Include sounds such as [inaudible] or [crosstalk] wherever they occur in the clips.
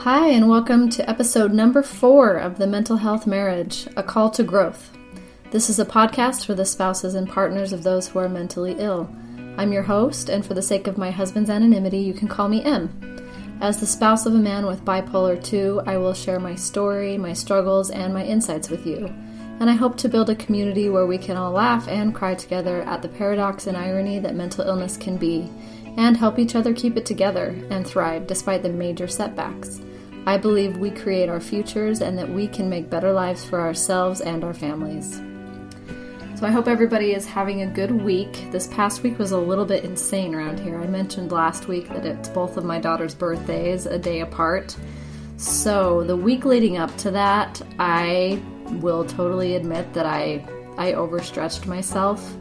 Hi, and welcome to episode number four of the Mental Health Marriage A Call to Growth. This is a podcast for the spouses and partners of those who are mentally ill. I'm your host, and for the sake of my husband's anonymity, you can call me M. As the spouse of a man with bipolar 2, I will share my story, my struggles, and my insights with you. And I hope to build a community where we can all laugh and cry together at the paradox and irony that mental illness can be, and help each other keep it together and thrive despite the major setbacks. I believe we create our futures and that we can make better lives for ourselves and our families. So I hope everybody is having a good week. This past week was a little bit insane around here. I mentioned last week that it's both of my daughter's birthdays a day apart. So the week leading up to that, I will totally admit that I I overstretched myself.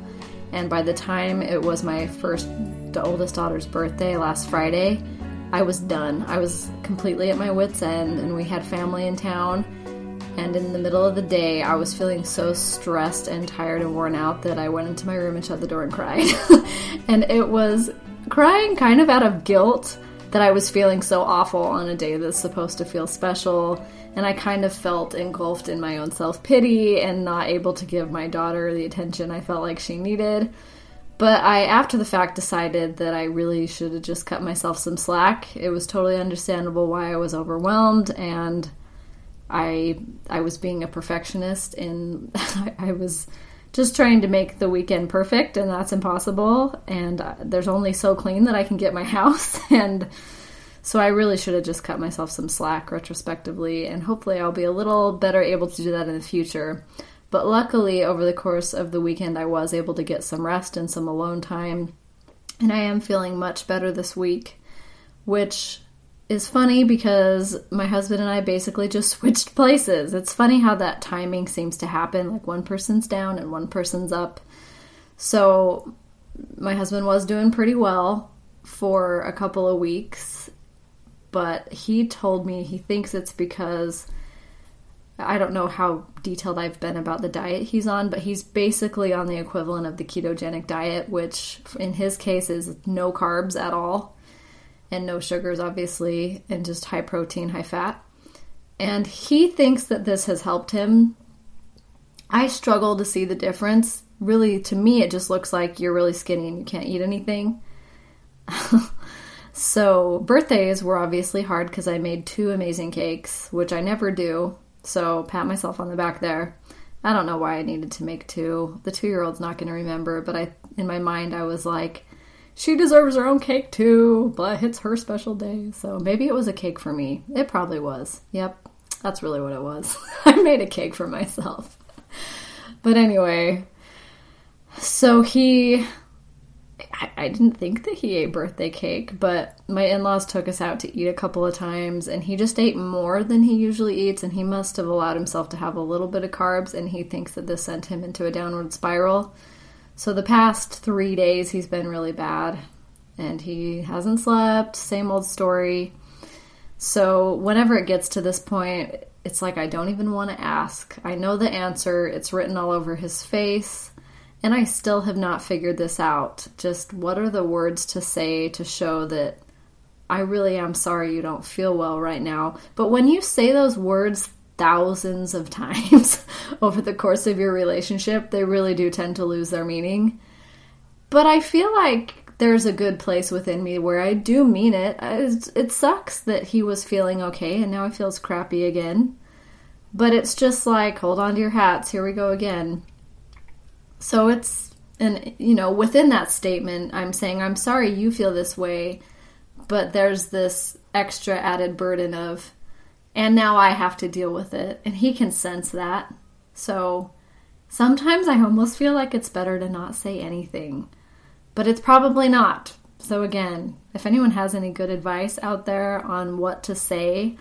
And by the time it was my first the oldest daughter's birthday last Friday, I was done. I was completely at my wits' end, and we had family in town. And in the middle of the day, I was feeling so stressed and tired and worn out that I went into my room and shut the door and cried. [laughs] and it was crying kind of out of guilt that I was feeling so awful on a day that's supposed to feel special. And I kind of felt engulfed in my own self pity and not able to give my daughter the attention I felt like she needed. But I, after the fact, decided that I really should have just cut myself some slack. It was totally understandable why I was overwhelmed, and I I was being a perfectionist, and [laughs] I was just trying to make the weekend perfect, and that's impossible. And there's only so clean that I can get my [laughs] house, and so I really should have just cut myself some slack retrospectively, and hopefully I'll be a little better able to do that in the future. But luckily, over the course of the weekend, I was able to get some rest and some alone time. And I am feeling much better this week, which is funny because my husband and I basically just [laughs] switched places. It's funny how that timing seems to happen like one person's down and one person's up. So my husband was doing pretty well for a couple of weeks, but he told me he thinks it's because I don't know how detailed I've been about the diet he's on, but he's basically on the equivalent of the ketogenic diet, which in his case is no carbs at all and no sugars, obviously, and just high protein, high fat. And he thinks that this has helped him. I struggle to see the difference. Really, to me, it just looks like you're really skinny and you can't eat anything. [laughs] so, birthdays were obviously hard because I made two amazing cakes, which I never do so pat myself on the back there. I don't know why I needed to make two. The two year old's not going to remember, but I, in my mind, I was like, she deserves her own cake too, but it's her special day. So maybe it was a cake for me. It probably was. Yep, that's really what it was. [laughs] I made a cake for myself. But anyway, so he I, I didn't think that he ate birthday cake, but my in laws took us out to eat a couple of times, and he just ate more than he usually eats, and he must have allowed himself to have a little bit of carbs, and he thinks that this sent him into a downward spiral. So the past three days, he's been really bad, and he hasn't slept, same old story. So whenever it gets to this point, it's like I don't even want to ask. I know the answer, it's written all over his face and I still have not figured this out. Just what are the words to say to show that I really am sorry you don't feel well right now. But when you say those words thousands of [laughs] times over the course of your relationship, they really do tend to lose their meaning. But I feel like there's a good place within me where I do mean it. It sucks that he was feeling okay and now he feels crappy again. But it's just like, hold on to your hats, here we go again. So it's, and you know, within that statement, I'm saying, I'm sorry you feel this way, but there's this extra added burden of, and now I have to deal with it. And he can sense that. So sometimes I almost feel like it's better to not say anything, but it's probably not. So, again, if anyone has any good advice out there on what to say,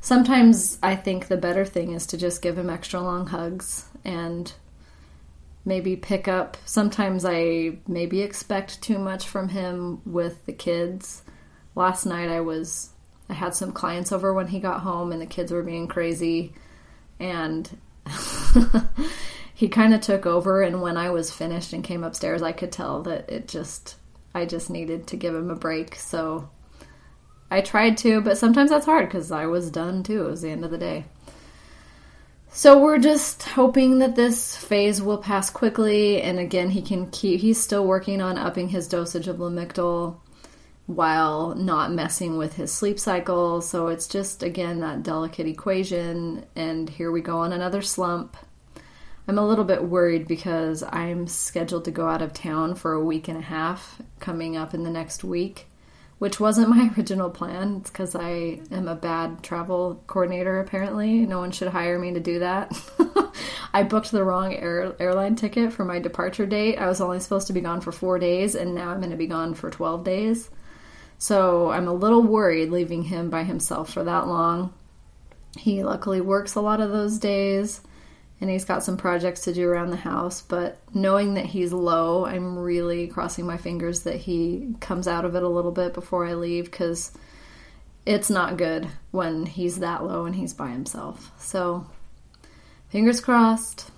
sometimes I think the better thing is to just give him extra long hugs and maybe pick up. Sometimes I maybe expect too much from him with the kids. Last night I was I had some clients over when he got home and the kids were being crazy and [laughs] he kind of took over and when I was finished and came upstairs I could tell that it just I just needed to give him a break. So I tried to, but sometimes that's hard because I was done too. It was the end of the day. So we're just hoping that this phase will pass quickly, and again, he can keep. He's still working on upping his dosage of Lamictal while not messing with his sleep cycle. So it's just again that delicate equation, and here we go on another slump. I'm a little bit worried because I'm scheduled to go out of town for a week and a half coming up in the next week which wasn't [laughs] my original plan. It's because I am a bad travel coordinator, apparently. No one should hire me to do that. [laughs] I booked the wrong air, airline ticket for my departure date. I was only supposed to be gone for four days, and now I'm going to be gone for 12 days. So I'm a little worried leaving him by himself for that long. He luckily works a lot of those days and he's got some projects to do around the house. But knowing that he's low, I'm really crossing my fingers that he comes out of it a little bit before I leave because it's not good when he's that low and he's by himself. So, fingers crossed.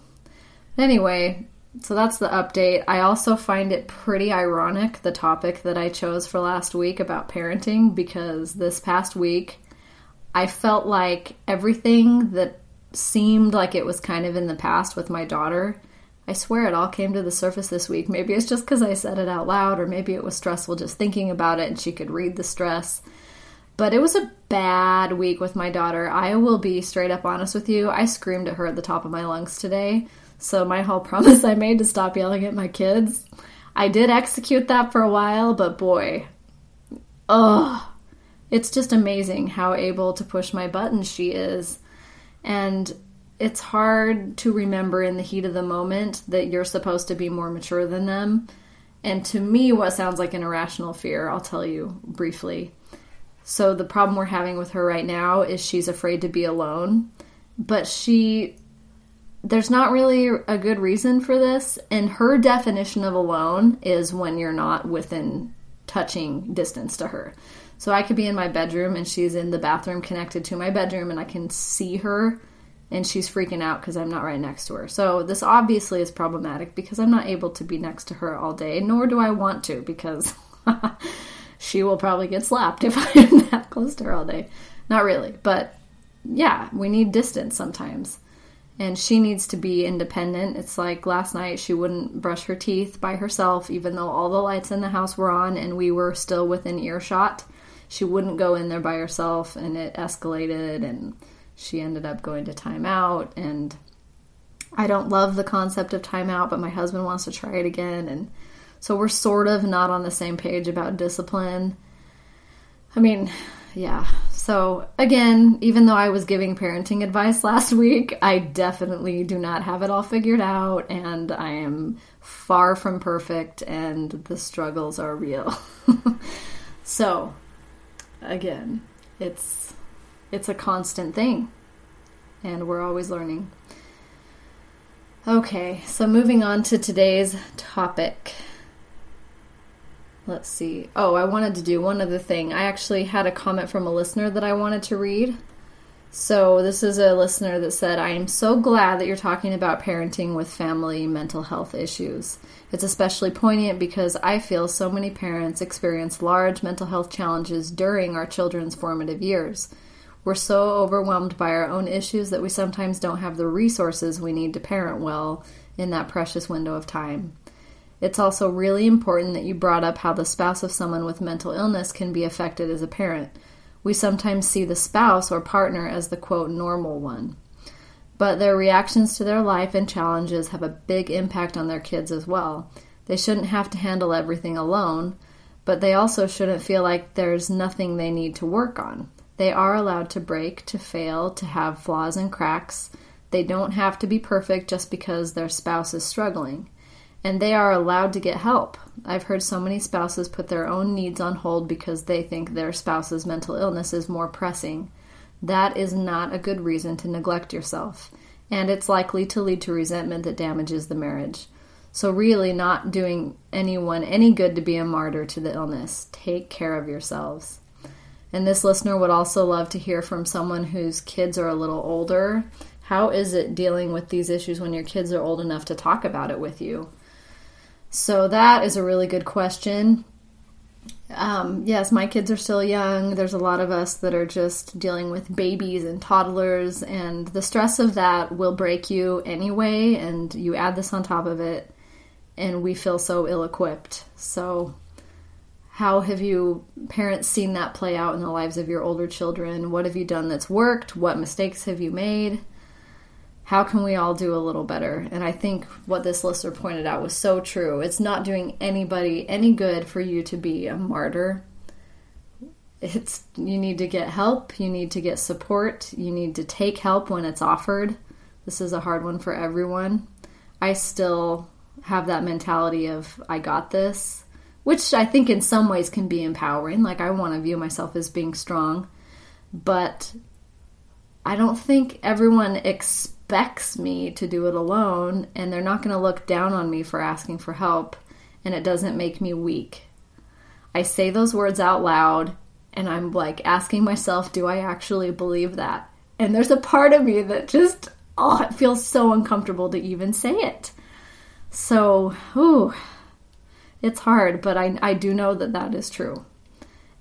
Anyway, so that's the update. I also find it pretty ironic the topic that I chose for last week about parenting because this past week I felt like everything that seemed like it was kind of in the past with my daughter. I swear it all came to the surface this week. Maybe it's just because I said it out loud, or maybe it was stressful just thinking about it and she could read the stress. But it was a bad week with my daughter. I will be straight up honest with you. I screamed at her at the top of my lungs today. So, my whole [laughs] promise I made to stop yelling at my kids, I did execute that for a while, but boy, ugh. It's just amazing how able to push my buttons she is. And it's hard to remember in the heat of the moment that you're supposed to be more mature than them. And to me, what sounds like an irrational fear, I'll tell you briefly. So, the problem we're having with her right now is she's afraid to be alone, but she, there's not really a good reason for this. And her definition of alone is when you're not within touching distance to her. So I could be in my bedroom and she's in the bathroom connected to my bedroom and I can see her and she's freaking out because I'm not right next to her. So this obviously is problematic because I'm not able to be next to her all day, nor do I want to because [laughs] she will probably get slapped if [laughs] I'm that close to her all day. Not really, but yeah, we need distance sometimes. And she needs to be independent. It's like last night she wouldn't brush her teeth by herself, even though all the lights in the house were on and we were still within earshot she wouldn't go in there by herself and it escalated and she ended up going to timeout and I don't love the concept of timeout, but my husband wants to try it again and so we're sort of not on the same page about discipline. I mean, yeah. So again, even though I was giving parenting advice [laughs] last week, I definitely do not have it all figured out and I am far from perfect and the struggles are real. [laughs] so, again, it's it's a constant thing and we're always learning. Okay, so moving on to today's topic. Let's see. Oh, I wanted to do one other thing. I actually had a comment from a listener that I wanted to read. So, this is a listener that said, I am so glad that you're talking about parenting with family mental health issues. It's especially poignant because I feel so many parents experience large mental health challenges during our children's formative years. We're so overwhelmed by our own issues that we sometimes don't have the resources we need to parent well in that precious window of time. It's also really important that you brought up how the spouse of someone with mental illness can be affected as a parent. We sometimes see the spouse or partner as the quote normal one but their reactions to their life and challenges have a big impact on their kids as well. They shouldn't have to handle everything alone, but they also shouldn't feel like there's nothing they need to work on. They are allowed to break, to fail, to have flaws and cracks. They don't have to be perfect just because their spouse is struggling. And they are allowed to get help. I've heard so many spouses put their own needs on hold because they think their spouse's mental illness is more pressing. That is not a good reason to neglect yourself, and it's likely to lead to resentment that damages the marriage. So, really, not doing anyone any good to be a martyr to the illness. Take care of yourselves. And this listener would also love to hear from someone whose kids are a little older. How is it dealing with these issues when your kids are old enough to talk about it with you? So, that is a really good question. Um, yes, my kids are still young. There's a lot of us that are just dealing with babies and toddlers, and the stress of that will break you anyway. And you add this on top of it, and we feel so ill equipped. So, how have you parents seen that play out in the lives of your older children? What have you done that's worked? What mistakes have you made? How can we all do a little better? And I think what this listener pointed out was so true. It's not doing anybody any good for you to be a martyr. It's you need to get help, you need to get support, you need to take help when it's offered. This is a hard one for everyone. I still have that mentality of I got this which I think in some ways can be empowering. Like, I want to view myself as being strong, but I don't think everyone expects me to do it alone, and they're not going to look down on me for asking for help, and it doesn't make me weak. I say those words out loud, and I'm like asking myself, do I actually believe that? And there's a part of me that just, oh, it feels so uncomfortable to even say it. So, ooh, it's hard, but I, I do know that that is true.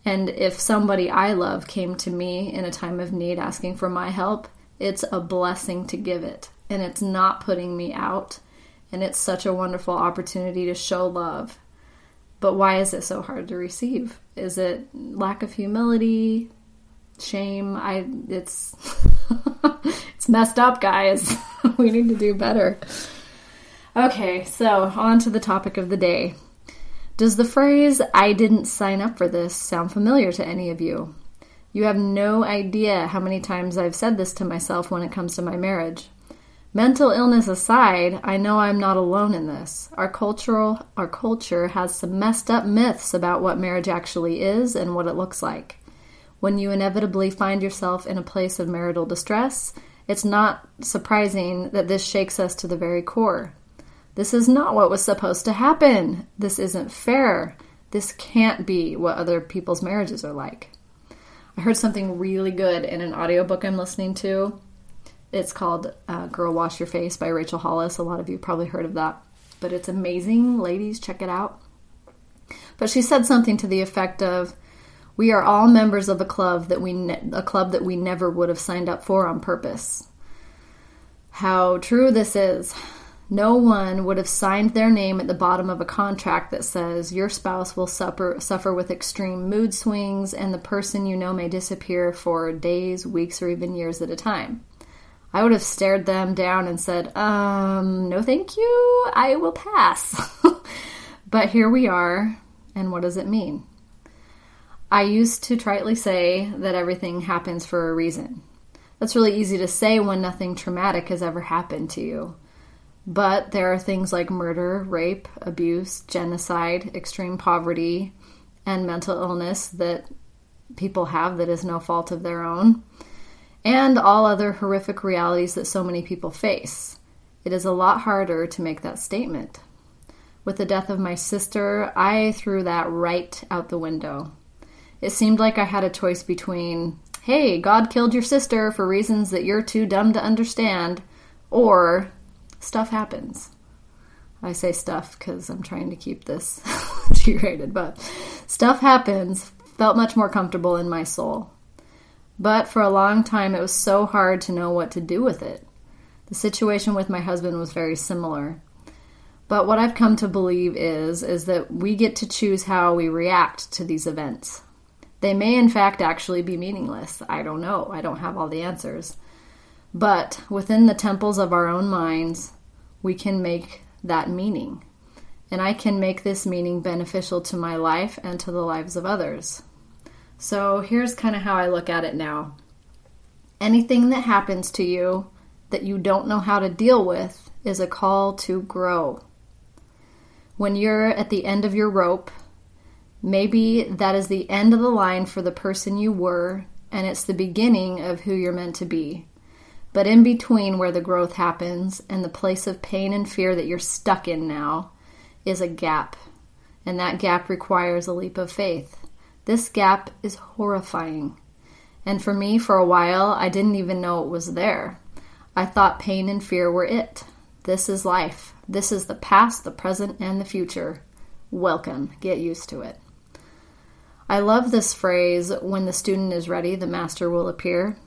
And if somebody I love came to me in a time of need asking for my help, it's a blessing to give it. And it's not putting me out. And it's such a wonderful opportunity to show love. But why is it so hard to receive? Is it lack of humility? Shame? I it's [laughs] it's messed up, guys. [laughs] we need to do better. Okay, so on to the topic of the day. Does the phrase, I didn't sign up for this, sound familiar to any of you? You have no idea how many times I've said this to myself when it comes to my marriage. Mental illness aside, I know I'm not alone in this. Our cultural our culture has some messed up myths about what marriage actually is and what it looks like. When you inevitably find yourself in a place of marital distress, it's not surprising that this shakes us to the very core. This is not what was supposed to happen. This isn't fair. This can't be what other people's marriages are like. I heard something really good in an audiobook I'm listening to. It's called uh, Girl Wash Your Face by Rachel Hollis. A lot of you probably heard of that. But it's amazing. Ladies, check it out. But she said something to the effect of, "We are all members of a club that we ne- a club that we never would have signed up for on purpose." How true this is. No one would have signed their name at the bottom of a contract that says your spouse will suffer, suffer with extreme mood swings and the person you know may disappear for days, weeks, or even years at a time. I would have stared them down and said, um, no thank you, I will pass. [laughs] but here we are, and what does it mean? I used to tritely say that everything happens for a reason. That's really easy to say when nothing traumatic has ever happened to you. But there are things like murder, rape, abuse, genocide, extreme poverty, and mental illness that people have that is no fault of their own, and all other horrific realities that so many people face. It is a lot harder to make that statement. With the death of my sister, I threw that right out the window. It seemed like I had a choice between, hey, God killed your sister for reasons that you're too dumb to understand, or stuff happens. I say stuff because I'm trying to keep this [laughs] G rated, but stuff happens felt much more comfortable in my soul. But for a long time, it was so hard to know what to do with it. The situation with my husband was very similar. But what I've come to believe is is that we get to choose how we react to these events. They may in fact actually be meaningless. I don't know. I don't have all the answers. But within the temples of our own minds, we can make that meaning. And I can make this meaning beneficial to my life and to the lives of others. So here's kind of how I look at it now. Anything that happens to you that you don't know how to deal with is a call to grow. When you're at the end of your rope, maybe that is the end of the line for the person you were, and it's the beginning of who you're meant to be. But in between where the growth happens and the place of pain and fear that you're stuck in now is a gap. And that gap requires a leap of faith. This gap is horrifying. And for me, for a while, I didn't even know it was there. I thought pain and fear were it. This is life. This is the past, the present, and the future. Welcome. Get used to it. I love this phrase when the student is ready, the master will appear.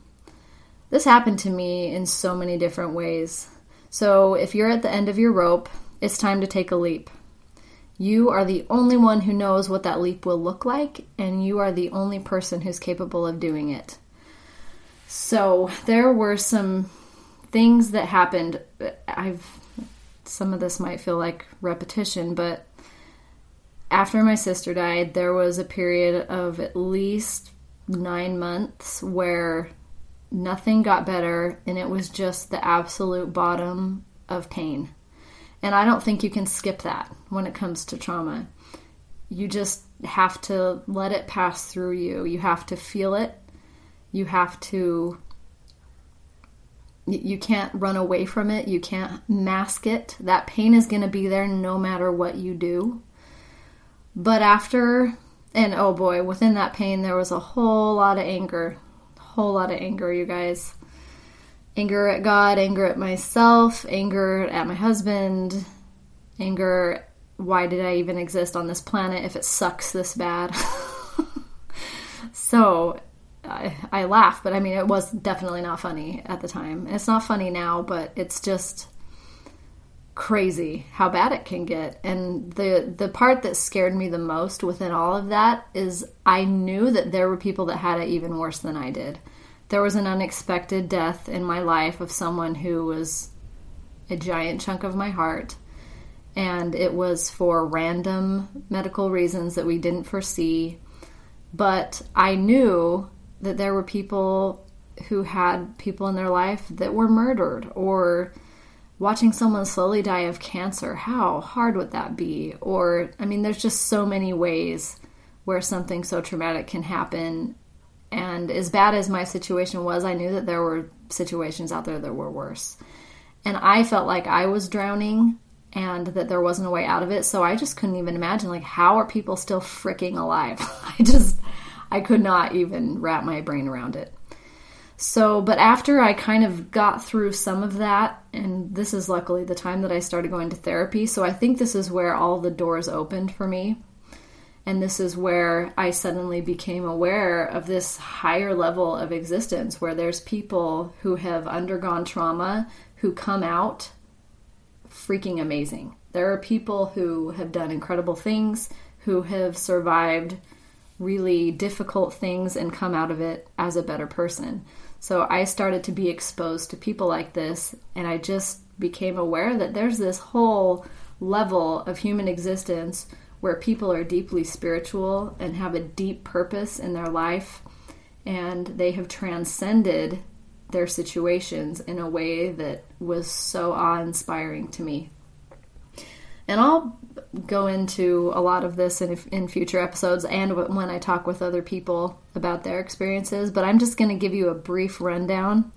This happened to me in so many different ways. So, if you're at the end of your rope, it's time to take a leap. You are the only one who knows what that leap will look like, and you are the only person who's capable of doing it. So, there were some things that happened. I've some of this might feel like repetition, but after my sister died, there was a period of at least nine months where nothing got better and it was just the absolute bottom of pain. And I don't think you can skip that when it comes to trauma. You just have to let it pass through you. You have to feel it. You have to you can't run away from it. You can't mask it. That pain is going to be there no matter what you do. But after, and oh boy, within that pain, there was a whole lot of anger. Whole lot of anger, you guys. Anger at God, anger at myself, anger at my husband, anger why did I even exist on this planet if it sucks this bad? [laughs] so I, I laugh, but I mean, it was definitely not funny at the time. It's not funny now, but it's just crazy how bad it can get. And the the part that scared me the most within all of that is I knew that there were people that had it even worse than I did. There was an unexpected death in my life of someone who was a giant chunk of my heart. And it was for random medical reasons that we didn't foresee. But I knew that there were people who had people in their life that were murdered or watching someone slowly die of cancer how hard would that be? Or i mean there's just so many ways where something so traumatic can happen. And as bad as my situation was i knew that there were situations out there that were worse. And i felt like i was drowning and that there wasn't a way out of it. So i just couldn't even imagine like how are people still freaking alive? [laughs] I just I could not even wrap my brain around it. So, but after I kind of got through some of that, and this is luckily the time that I started going to therapy, so I think this is where all the doors opened for me. And this is where I suddenly became aware of this higher level of existence where there's people who have undergone trauma who come out freaking amazing. There are people who have done incredible things, who have survived really difficult things and come out of it as a better person. So I started to be exposed to people like this, and I just became aware that there's this whole level of human existence where people are deeply spiritual and have a deep purpose in their life, and they have transcended their situations in a way that was so awe inspiring to me. And I'll go into a lot of this in, in future episodes and when I talk with other people about their experiences, but I'm just going to give you a brief rundown.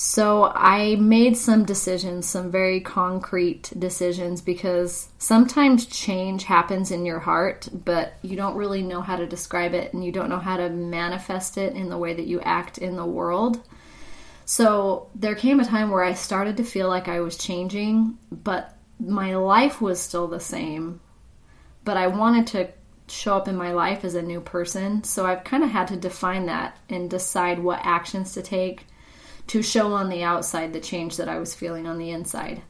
So, I made some decisions, some very concrete decisions, because sometimes change happens in your heart, but you don't really know how to describe it and you don't know how to manifest it in the way that you act in the world. So, there came a time where I started to feel like I was changing, but my life was still the same, but I wanted to show up in my life as a new person. So I've kind of had to define that and decide what actions to take to show on the outside the change that I was feeling on the inside.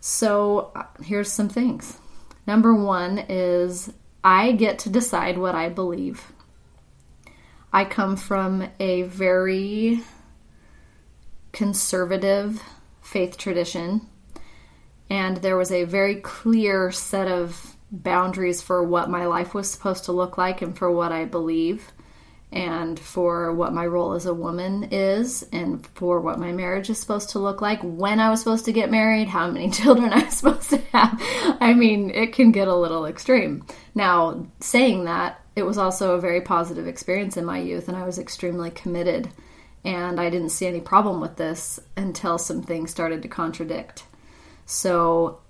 So uh, here's some things. Number one is I get to decide what I believe. I come from a very conservative faith tradition and there was a very clear set of boundaries for what my life was supposed to look like and for what I believe and for what my role as a woman is and for what my marriage is supposed to look like, when I was supposed to get married, how many [laughs] children I was supposed to have. I mean, it can get a little extreme. Now, saying that, it was also a very positive experience in my youth and I was extremely committed and I didn't see any problem with this until some things started to contradict. So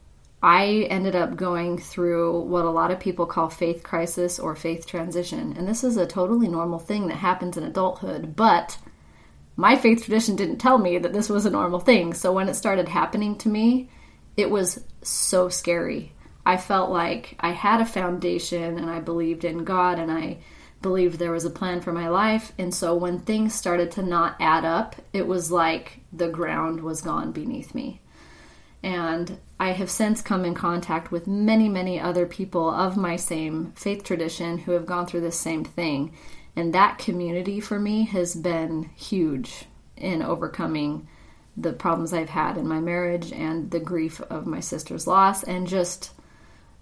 I ended up going through what a lot of people call faith crisis or faith transition. And this is a totally normal thing that happens in adulthood, but my faith tradition didn't tell me that this was a normal thing. So when it started happening to me, it was so scary. I felt like I had a foundation and I believed in God and I believed there was a plan for my life. And so when things started to not add up, it was like the ground was gone beneath me. And I have since come in contact with many, many other people of my same faith tradition who have gone through the same thing. And that community for me has been huge in overcoming the problems I've had in my marriage and the grief of my sister's loss and just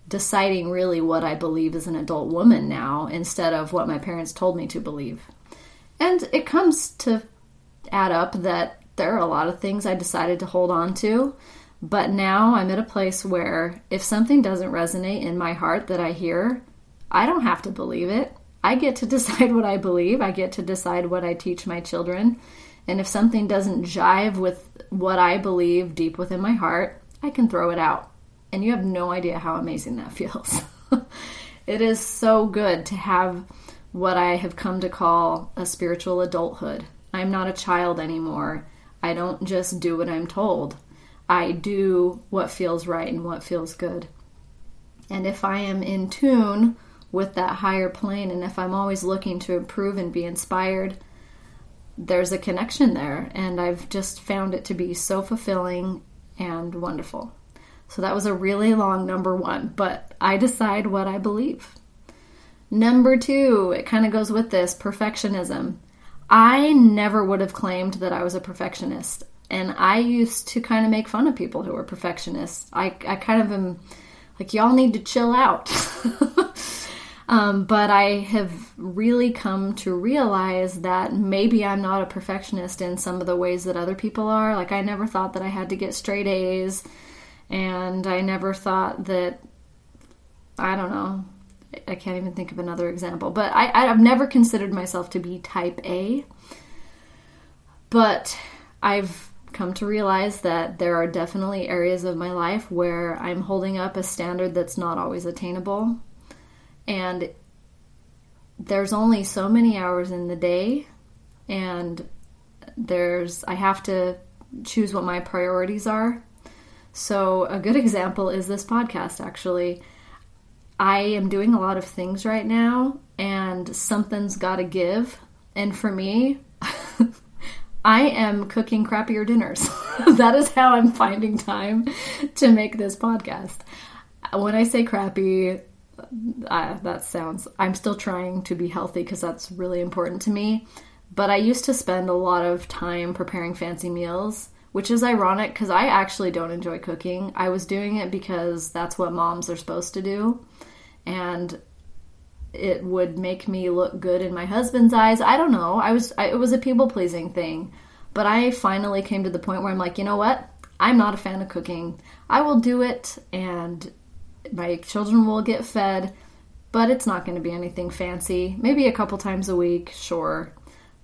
deciding really what I believe as an adult woman now instead of what my parents told me to believe. And it comes to add up that there are a lot of things I decided to hold on to, but now I'm at a place where if something doesn't resonate in my heart that I hear, I don't have to believe it. I get to [laughs] decide what I believe, I get to decide what I teach my children. And if something doesn't jive with what I believe deep within my heart, I can throw it out and you have no idea how amazing that [laughs] feels. it is so good to have what I have come to call a spiritual adulthood. I'm not a child anymore. I don't just do what I'm told. I do what feels right and what feels good. And if I am in tune with that higher plane and if I'm always looking to improve and be inspired, there's a connection there. And I've just found it to be so fulfilling and wonderful. So that was a really long number one, but I decide what I believe. Number two, it kind of goes with this perfectionism. I never would have claimed that I was a perfectionist. And I used to kind of make fun of people who were perfectionists. I, I kind of am like, y'all need to chill out. [laughs] um, but I have really come to realize that maybe I'm not a perfectionist in some of the ways that other people are. Like, I never thought that I had to get straight A's and I never thought that I don't know. I can't even think of another example, but I, I've never considered myself to be type A. But I've come to realize that there are definitely areas of my life where I'm holding up a standard that's not always attainable. And there's only so many hours in the day, and there's, I have to choose what my priorities are. So, a good [laughs] example is this podcast, actually. I am doing a lot of things right now, and something's got to give. And for me, [laughs] I am cooking crappier dinners. [laughs] that is how I'm finding time to make this podcast. When I say crappy, uh, that sounds, I'm still trying to be healthy because that's really important to me. But I used to spend a lot of time preparing fancy meals which is ironic because I actually don't enjoy cooking. I was doing it because that's what moms are supposed to do. And it would make me look good in my husband's eyes. I don't know. I was I, it was a people pleasing thing. But I finally came to the point where I'm like, you know what? I'm not a fan of cooking. I will do it and my children will get fed, but it's not going to be anything fancy. Maybe a couple times a week, sure.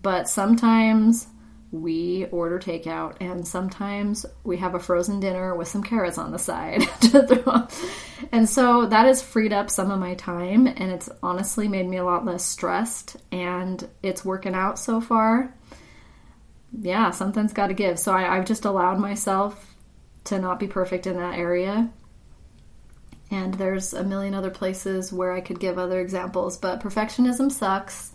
But sometimes we order takeout and sometimes we have a frozen dinner with some carrots on the side [laughs] and so that has freed up some of my time and it's honestly made me a lot less stressed and it's working out so far yeah something's got to give so I, i've just allowed myself to not be perfect in that area and there's a million other places where i could give other examples but perfectionism sucks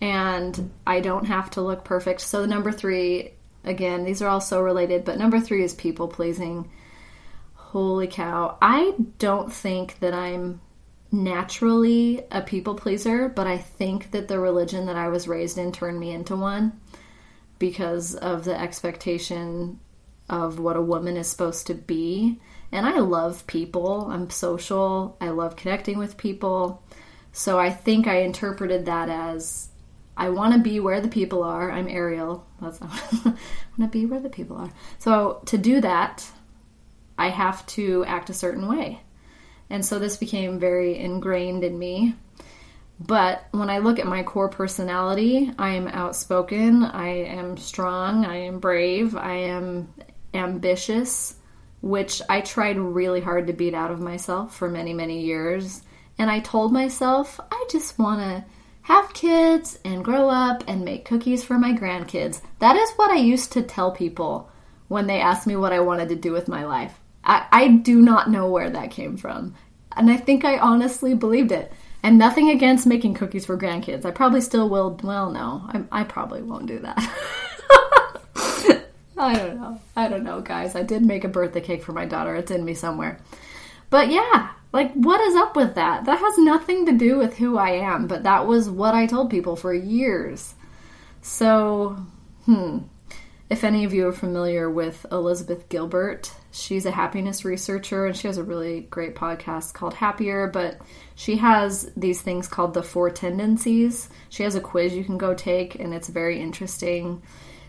and I don't have to look perfect. So number three, again, these are all so related, but number three is people pleasing. Holy cow. I don't think that I'm naturally a people pleaser, but I think that the religion that I was raised in turned me into one because of the expectation of what a woman is supposed to be. And I love people. I'm social. I love connecting with people. So I think I interpreted that as I want to be where the people are. I'm Ariel. That's [laughs] I want to be where the people are. So to do that, I have to act a certain way. And so this became very ingrained in me. But when I look at my core personality, I am outspoken, I am strong, I am brave, I am ambitious, which I tried really hard to beat out of myself for many, many years. And I told myself, I just want to have kids and grow up and make cookies for my grandkids. That is what I used to tell people when they asked me what I wanted to do with my life. I, I do not know where that came from. And I think I honestly believed it. And nothing against making cookies for grandkids. I probably still will. Well, no, I, I probably won't do that. [laughs] I don't know. I don't know, guys. I did make a birthday cake for my daughter. It's in me somewhere. But yeah, like, what is up with that? That has nothing to do with who I am, but that was what I told people for years. So, hmm. If any of you are familiar with Elizabeth Gilbert, she's a happiness researcher and she has a really great podcast called Happier, but she has these things called the four tendencies. She has a quiz you can go take, and it's very interesting.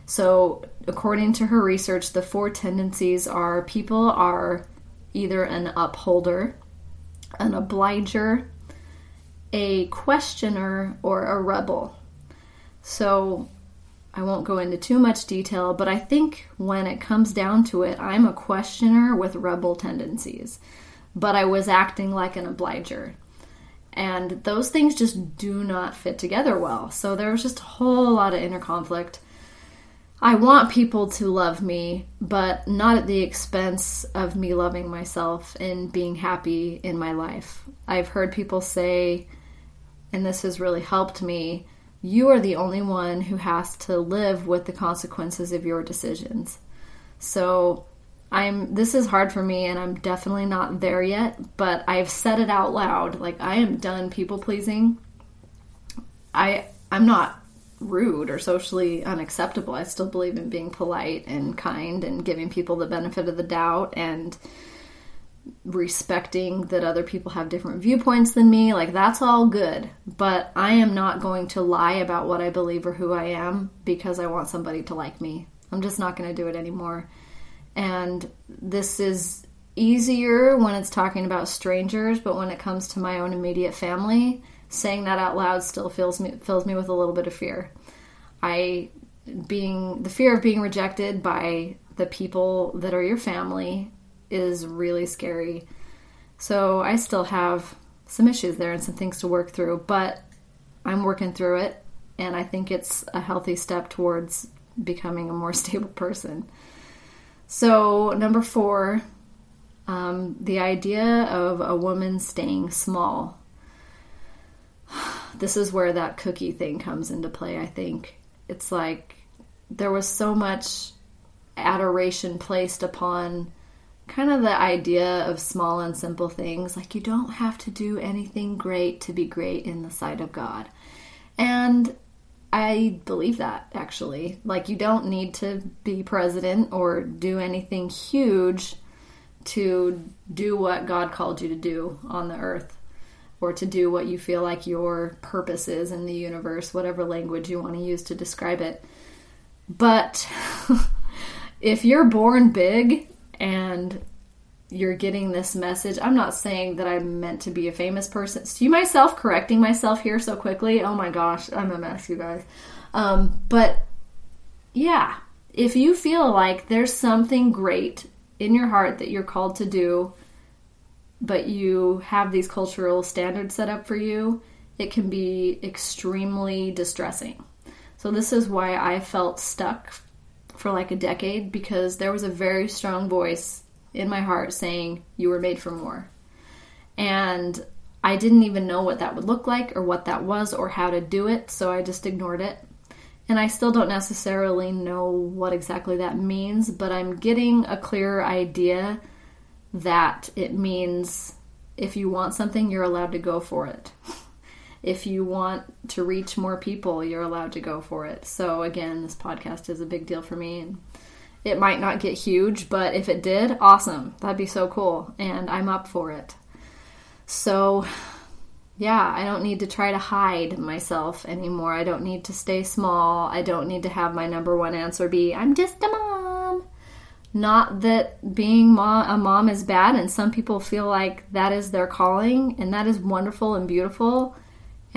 So, according to her research, the four tendencies are people are either an upholder, an obliger, a questioner, or a rebel. So, I won't go into too much detail, but I think when it comes down to it, I'm a questioner with rebel tendencies, but I was acting like an obliger. And those things just do not fit together well. So there was just a whole lot of inner conflict. I want people to love me, but not at the expense of me loving myself and being happy in my life. I've heard people say, and this has really helped me you are the only one who has to live with the consequences of your decisions. So I'm this is hard for me and I'm definitely not there yet, but I've said it out loud. Like I am done people pleasing. I I'm not rude or socially unacceptable. I still believe in being polite and kind and giving people the benefit of the doubt and respecting that other people have different viewpoints than me. Like, that's all good. But I am not going to lie about what I believe or who I am because I want somebody to like me. I'm just not going to do it anymore. And this is easier when it's talking about strangers, but when it comes to my own immediate family, saying that out loud still fills me fills me with a little bit of fear. I being the fear of being rejected by the people that are your family is really scary. So I still have some issues there and some things to work through, but I'm working through it, and I think it's a healthy step towards becoming a more [laughs] stable person. So, number four, um, the idea of a woman staying small. [sighs] This is where that cookie thing comes into play, I think. It's like there was so much adoration placed upon kind of the idea of small and simple things. Like, you don't have to do anything great to be great in the sight of God. And I believe that actually. Like, you don't need to be president or do anything huge to do what God called you to do on the earth or to do what you feel like your purpose is in the universe, whatever language you want to use to describe it. But [laughs] if you're born big and you're getting this message. I'm not saying that I'm meant to be a famous person. See myself correcting myself here so quickly. Oh my gosh, I'm a mess, you guys. Um, but yeah, if you feel like there's something great in your heart that you're called to do, but you have these cultural standards set up for you, it can be extremely distressing. So, this is why I felt stuck for like a decade because there was a very strong voice in my heart saying, You were made for more. And I didn't even know what that would look like or what that was or how to do it, so I just ignored it. And I still don't necessarily know what exactly that means, but I'm getting a clearer idea that it means if you want something, you're allowed to go for it. If you want to reach more people, you're allowed to go for it. So, again, this podcast is a big deal for me. And it might not get huge, but if it did, awesome. That'd be so cool. And I'm up for it. So, yeah, I don't need to try to hide myself anymore. I don't need to stay small. I don't need to have my number one answer be, I'm just a mom. Not that being a mom is bad, and some people feel like that is their calling, and that is wonderful and beautiful,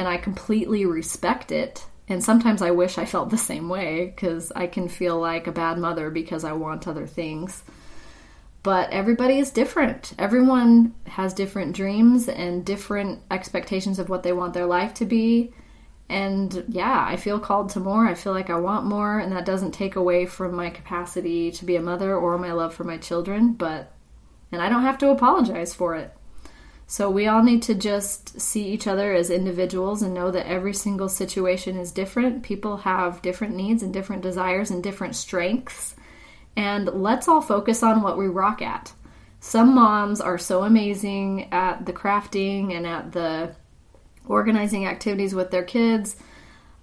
and I completely respect it. And sometimes I wish I felt the same way because I can feel like a bad mother because I want other things. But everybody is different. Everyone has different dreams and different expectations of what they want their life to be. And yeah, I feel called to more. I feel like I want more, and that doesn't take away from my capacity to be a mother or my love for my children, but and I don't have to apologize for it. So we all need to just see each other as individuals and know that every single situation is different. People have different needs and different desires and different strengths. And let's all focus on what we rock at. Some moms are so amazing at the crafting and at the organizing activities with their kids.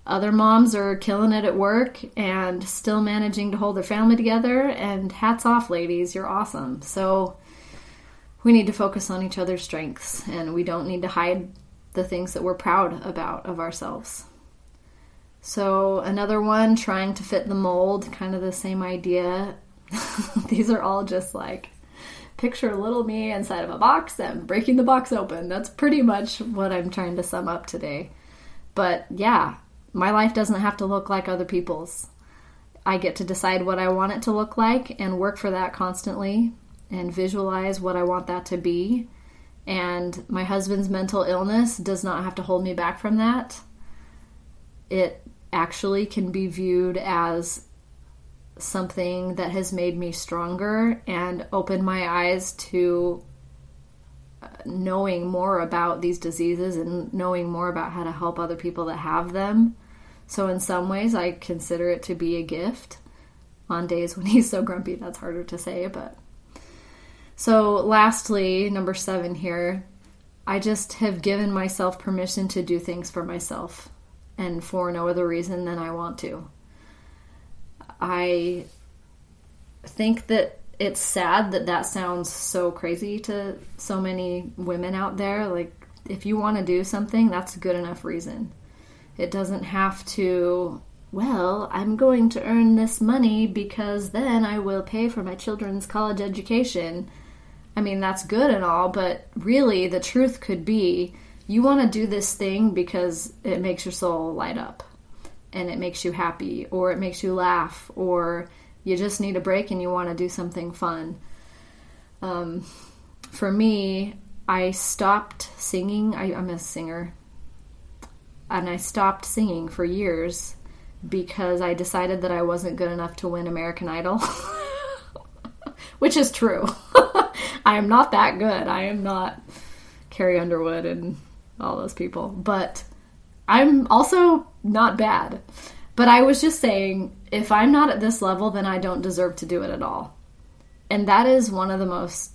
Other moms are killing it at work and still managing to hold their family together. And hats off, ladies, you're awesome. So, we need to focus on each other's strengths and we don't need to hide the things that we're proud about of ourselves. So, another one, trying to fit the mold, kind of the same idea. [laughs] These are all just like picture little me inside of a box and breaking the box open. That's pretty much what I'm trying to sum up today. But yeah, my life doesn't have to look like other people's. I get to decide what I want it to look like and work for that constantly and visualize what I want that to be. And my husband's mental illness does not have to hold me back from that. It actually can be viewed as something that has made me stronger and opened my eyes to uh, knowing more about these diseases and knowing more about how to help other people that have them. So, in some ways, I consider it to be a gift. On days when he's so grumpy, that's harder to say, but so, lastly, number seven here, I just have given myself permission to do things for myself and for no other reason than I want to. I think that it's sad that that sounds so crazy to so many women out there. Like, if you want to do something, that's a good enough reason. It doesn't have to, well, I'm going to earn this money because then I will pay for my children's college education. I mean, that's good and all, but really the truth could be you want to do this thing because it makes your soul light up and it makes you happy or it makes you laugh or you just need a break and you want to do something fun. Um, for me, I stopped singing. I, I'm a singer. And I stopped singing for years because I decided that I wasn't good enough to win American Idol. [laughs] Which is true. [laughs] I am not that good. I am not Carrie Underwood and all those people. But I'm also not bad. But I was just saying, if I'm not at this level, then I don't deserve to do it at all. And that is one of the most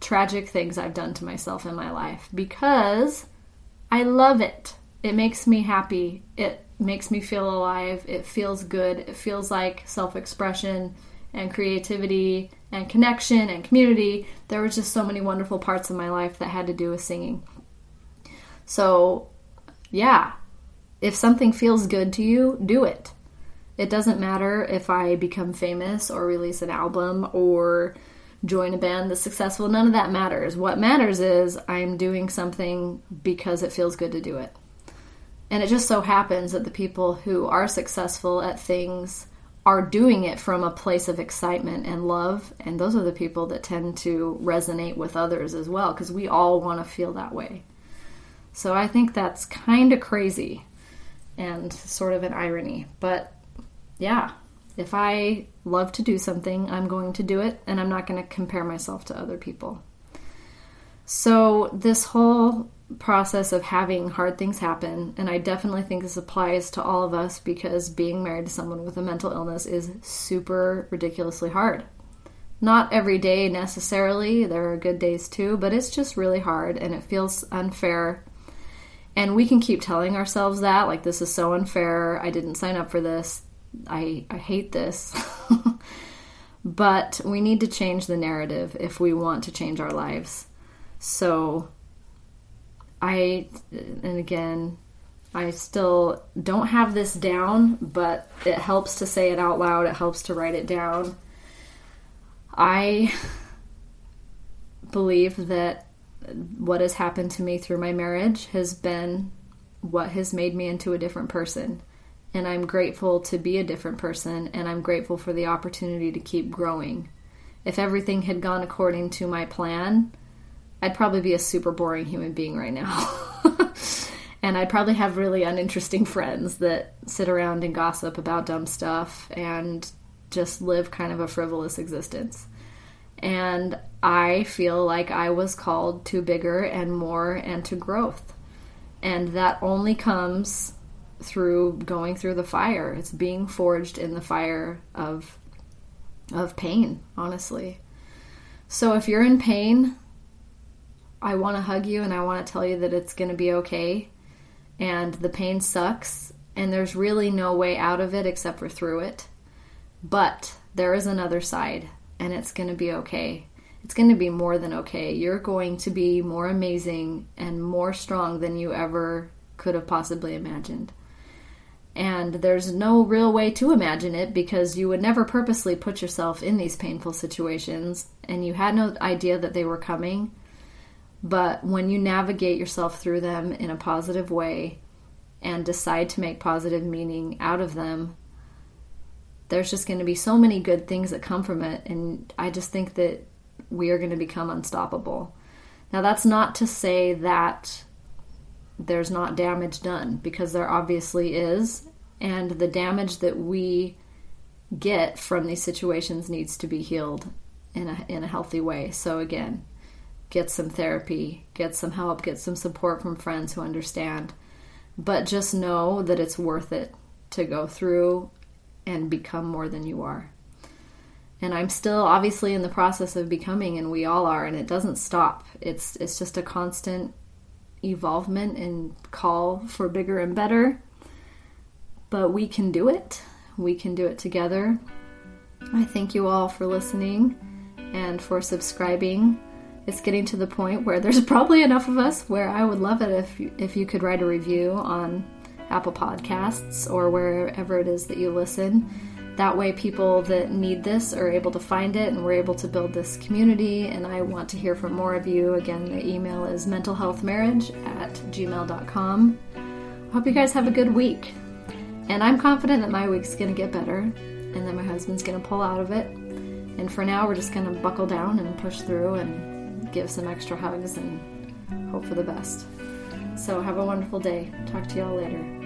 tragic things I've done to myself in my life because I love it. It makes me happy. It makes me feel alive. It feels good. It feels like self expression and creativity and connection and community. There was just so many wonderful parts of my life that had to do with singing. So, yeah, if something feels good to you, do it. It doesn't matter if I become famous or release an album or join a band that's successful. None of that matters. What matters is I'm doing something because it feels good to do it. And it just so happens that the people who are successful at things are doing it from a place of excitement and love. And those are the people that tend to resonate with others as well, because we all want to feel that way. So I think that's kind of crazy and sort of an irony. But yeah, if I love to do something, I'm going to do it, and I'm not going to compare myself to other people. So, this whole process of having hard things happen, and I definitely think this applies to all of us because being married to someone with a mental illness is super ridiculously hard. Not every day necessarily, there are good days too, but it's just really hard and it feels unfair. And we can keep telling ourselves that, like, this is so unfair, I didn't sign up for this, I, I hate this. [laughs] but we need to change the narrative if we want to change our lives. So, I, and again, I still don't have this down, but it helps to say it out loud, it helps to write it down. I believe that what has happened to me through my marriage has been what has made me into a different person. And I'm grateful to be a different person, and I'm grateful for the opportunity to keep growing. If everything had gone according to my plan, I'd probably be a super boring human being right now. [laughs] and I'd probably have really uninteresting friends that sit around and gossip about dumb stuff and just live kind of a frivolous existence. And I feel like I was called to bigger and more and to growth. And that only comes through going through the fire. It's being forged in the fire of of pain, honestly. So if you're in pain, I want to hug you and I want to tell you that it's going to be okay. And the pain sucks and there's really no way out of it except for through it. But there is another side and it's going to be okay. It's going to be more than okay. You're going to be more amazing and more strong than you ever could have possibly imagined. And there's no real way to imagine it because you would never purposely put yourself in these painful situations and you had no idea that they were coming. But when you navigate yourself through them in a positive way and decide to make positive meaning out of them, there's just going to be so many good things that come from it. And I just think that we are going to become unstoppable. Now, that's not to say that there's not damage done because there obviously is and the damage that we get from these situations needs to be healed in a in a healthy way so again get some therapy get some help get some support from friends who understand but just know that it's worth it to go through and become more than you are and I'm still obviously in the process of becoming and we all are and it doesn't stop it's it's just a constant evolvement and call for bigger and better. But we can do it. We can do it together. I thank you all for listening and for subscribing. It's getting to the point where there's [laughs] probably enough of us where I would love it if you, if you could write a review on Apple Podcasts or wherever it is that you listen that way, people that need this are able to find it, and we're able to build this community. And I want to hear from more of you. Again, the email is mentalhealthmarriage at gmail.com. I hope you guys have a good week. And I'm confident that my week's going to get better and that my husband's going to pull out of it. And for now, we're just going to buckle down and push through give some extra hugs and hope for the best. So, have a wonderful day. Talk to y'all later.